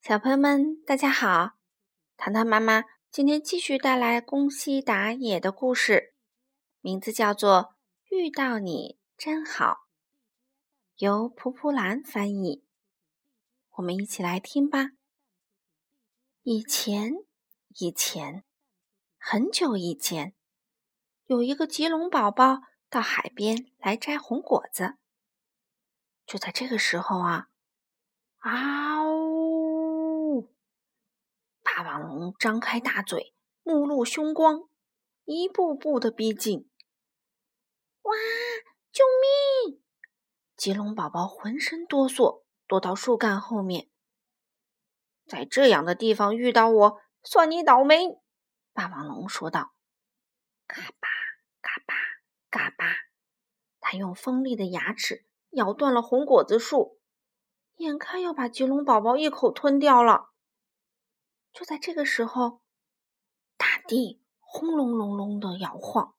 小朋友们，大家好！糖糖妈妈今天继续带来宫西达也的故事，名字叫做《遇到你真好》，由蒲蒲兰翻译。我们一起来听吧。以前，以前，很久以前，有一个棘龙宝宝到海边来摘红果子。就在这个时候啊，啊呜！霸王龙张开大嘴，目露凶光，一步步的逼近。哇！救命！棘龙宝宝浑身哆嗦，躲到树干后面。在这样的地方遇到我，算你倒霉！霸王龙说道。嘎巴嘎巴嘎巴，他用锋利的牙齿。咬断了红果子树，眼看要把棘龙宝宝一口吞掉了。就在这个时候，大地轰隆隆隆的摇晃，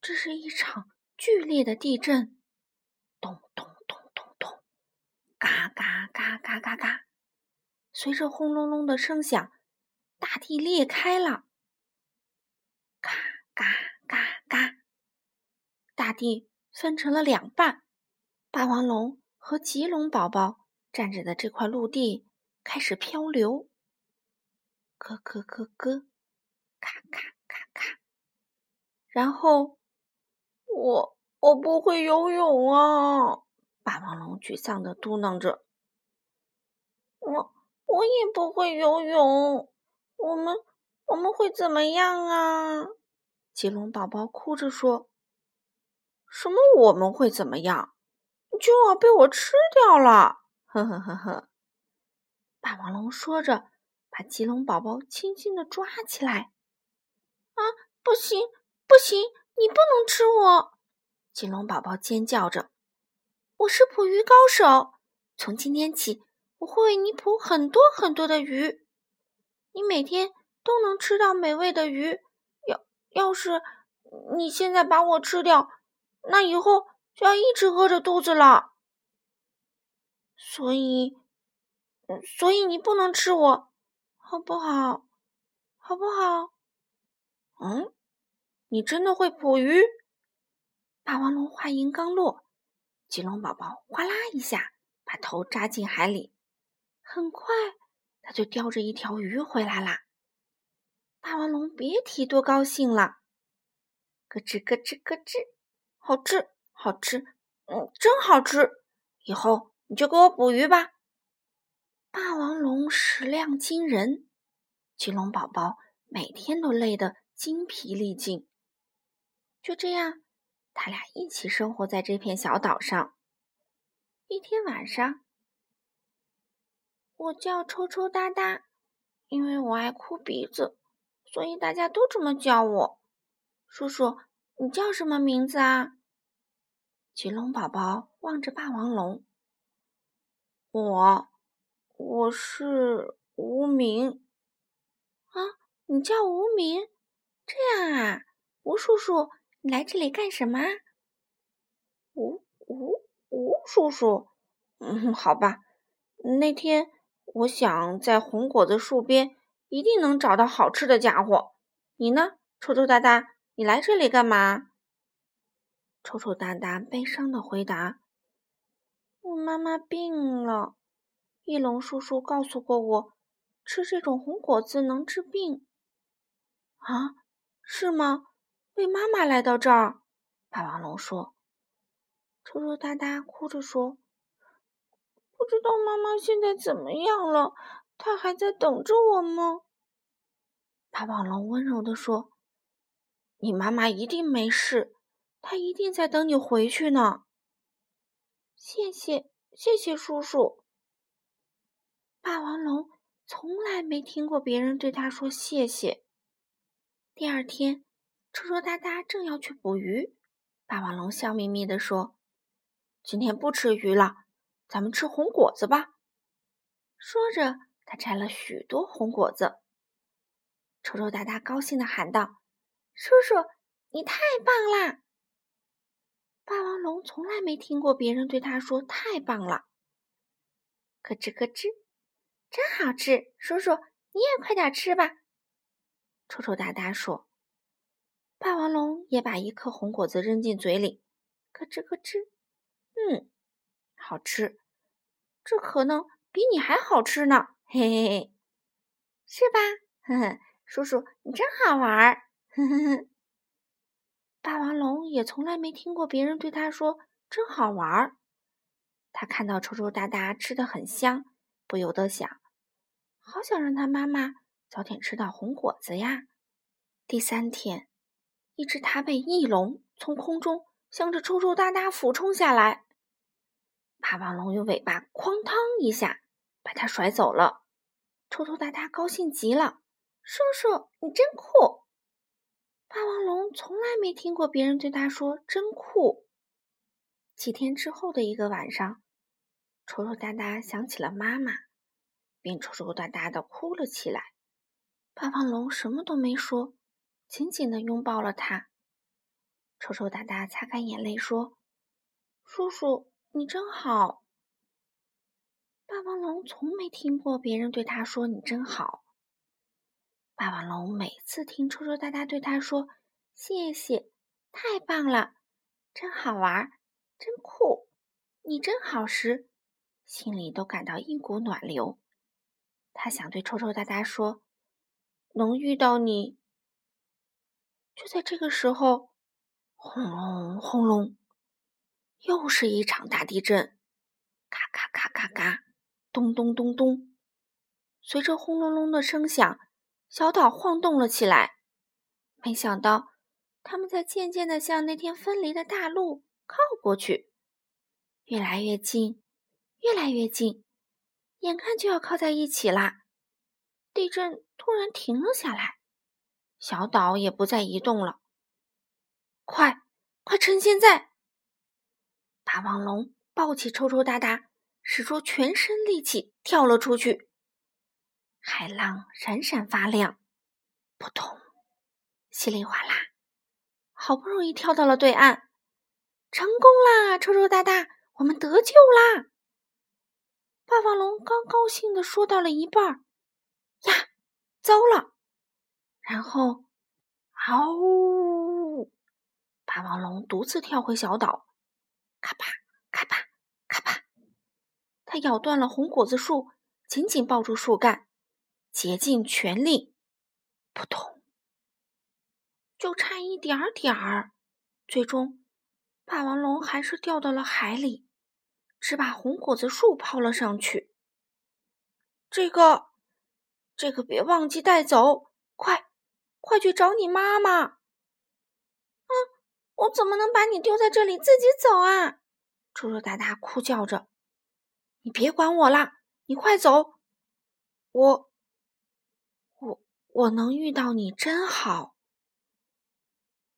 这是一场剧烈的地震。咚咚咚咚咚，嘎嘎嘎嘎嘎嘎，随着轰隆隆的声响，大地裂开了。嘎嘎嘎嘎，大地分成了两半。霸王龙和棘龙宝宝站着的这块陆地开始漂流，咯咯咯咯，咔咔咔咔。然后，我我不会游泳啊！霸王龙沮丧的嘟囔着：“我我也不会游泳，我们我们会怎么样啊？”棘龙宝宝哭着说：“什么？我们会怎么样？”就要被我吃掉了！呵呵呵呵。霸王龙说着，把棘龙宝宝轻轻的抓起来。啊，不行，不行，你不能吃我！棘龙宝宝尖叫着：“我是捕鱼高手，从今天起，我会为你捕很多很多的鱼，你每天都能吃到美味的鱼。要要是你现在把我吃掉，那以后……”就要一直饿着肚子了，所以，所以你不能吃我，好不好？好不好？嗯，你真的会捕鱼？霸王龙话音刚落，棘龙宝宝哗啦一下把头扎进海里，很快他就叼着一条鱼回来啦。霸王龙别提多高兴了，咯吱咯吱咯吱，好吃。好吃，嗯，真好吃！以后你就给我捕鱼吧。霸王龙食量惊人，棘龙宝宝每天都累得精疲力尽。就这样，他俩一起生活在这片小岛上。一天晚上，我叫抽抽搭搭，因为我爱哭鼻子，所以大家都这么叫我。叔叔，你叫什么名字啊？棘龙宝宝望着霸王龙，我我是无名啊，你叫无名？这样啊，吴叔叔，你来这里干什么？吴吴吴叔叔，嗯，好吧，那天我想在红果子树边一定能找到好吃的家伙。你呢，臭臭哒哒，你来这里干嘛？丑丑哒哒悲伤的回答：“我妈妈病了，翼龙叔叔告诉过我，吃这种红果子能治病。”啊，是吗？为妈妈来到这儿？霸王龙说。抽抽哒哒哭着说：“不知道妈妈现在怎么样了？她还在等着我吗？”霸王龙温柔地说：“你妈妈一定没事。”她一定在等你回去呢。谢谢，谢谢叔叔。从来没听过别人对他说谢谢。第二天，臭臭哒哒正要去捕鱼，霸王龙笑眯眯地说：“今天不吃鱼了，咱们吃红果子吧。”说着，他摘了许多红果子。抽抽哒哒高兴地喊道：“叔叔，你太棒啦！”霸王龙从来没听过别人对他说“太棒了”。咯吱咯吱，真好吃！叔叔，你也快点吃吧。”臭臭哒哒说。霸王龙也把一颗红果子扔进嘴里，咯吱咯吱，嗯，好吃，这可能比你还好吃呢，嘿嘿嘿，是吧？呵呵，叔叔你真好玩儿，呵呵呵。霸王龙也从来没听过别人对他说“真好玩儿”。他看到臭臭哒哒吃的很香，不由得想：好想让他妈妈早点吃到红果子呀。第三天。一只塔北翼龙从空中向着臭臭哒哒俯冲下来，霸王龙用尾巴“哐当”一下把它甩走了。臭臭哒哒高兴极了：“叔叔，你真酷！”霸王龙从来没听过别人对他说“真酷”。几天之后的一个晚上，臭臭哒哒想起了妈妈，便抽抽搭搭的哭了起来。霸王龙什么都没说。紧紧地拥抱了他，抽抽搭搭擦干眼泪说：“叔叔，你真好。”霸王龙从没听过别人对他说“你真好”。霸王龙每次听抽抽搭搭对他说“谢谢，太棒了，真好玩，真酷，你真好”时，心里都感到一股暖流。他想对抽抽哒哒说：“能遇到你。”就在这个时候，轰隆轰隆，又是一场大地震，咔咔咔咔咔，咚咚咚咚。随着轰隆隆的声响，小岛晃动了起来。没想到，他们在渐渐的向那天分离的大陆靠过去，越来越近，越来越近，眼看就要靠在一起啦。地震突然停了下来。小岛也不再移动了。快，快趁现在！霸王龙抱起抽抽哒哒，使出全身力气跳了出去。海浪闪闪发亮，扑通，稀里哗啦，好不容易跳到了对岸，成功啦！臭臭哒哒，我们得救啦！霸王龙刚高兴的说到了一半，呀，糟了！然后，嗷呜！霸王龙独自跳回小岛，咔吧咔吧咔吧，它咬断了红果子树，紧紧抱住树干，竭尽全力，扑通！就差一点点儿，最终，霸王龙还是掉到了海里，只把红果子树抛了上去。这个，这个别忘记带走，快！快去找你妈妈！啊，我怎么能把你丢在这里自己走啊？猪猪大大哭叫着：“你别管我啦，你快走！我，我，我能遇到你真好。”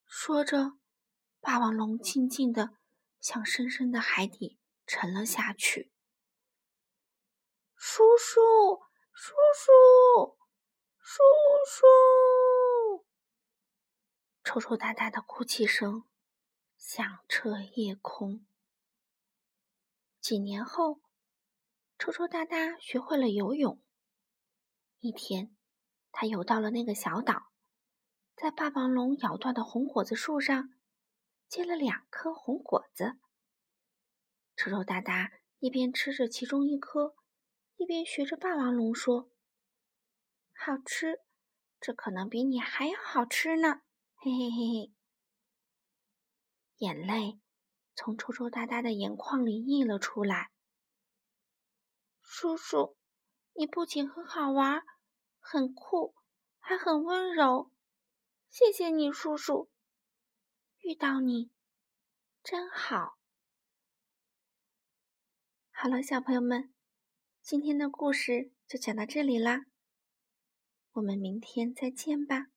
说着，霸王龙静静的向深深的海底沉了下去。叔叔，叔叔，叔叔。抽抽搭搭的哭泣声响彻夜空。几年后，抽抽搭搭学会了游泳。一天，他游到了那个小岛，在霸王龙咬断的红果子树上结了两颗红果子。臭臭哒哒一边吃着其中一颗，一边学着霸王龙说：“好吃，这可能比你还要好吃呢。”嘿嘿嘿嘿，眼泪从抽抽哒哒的眼眶里溢了出来。叔叔，你不仅很好玩，很酷，还很温柔。谢谢你，叔叔。遇到你真好。好了，小朋友们，今天的故事就讲到这里啦。我们明天再见吧。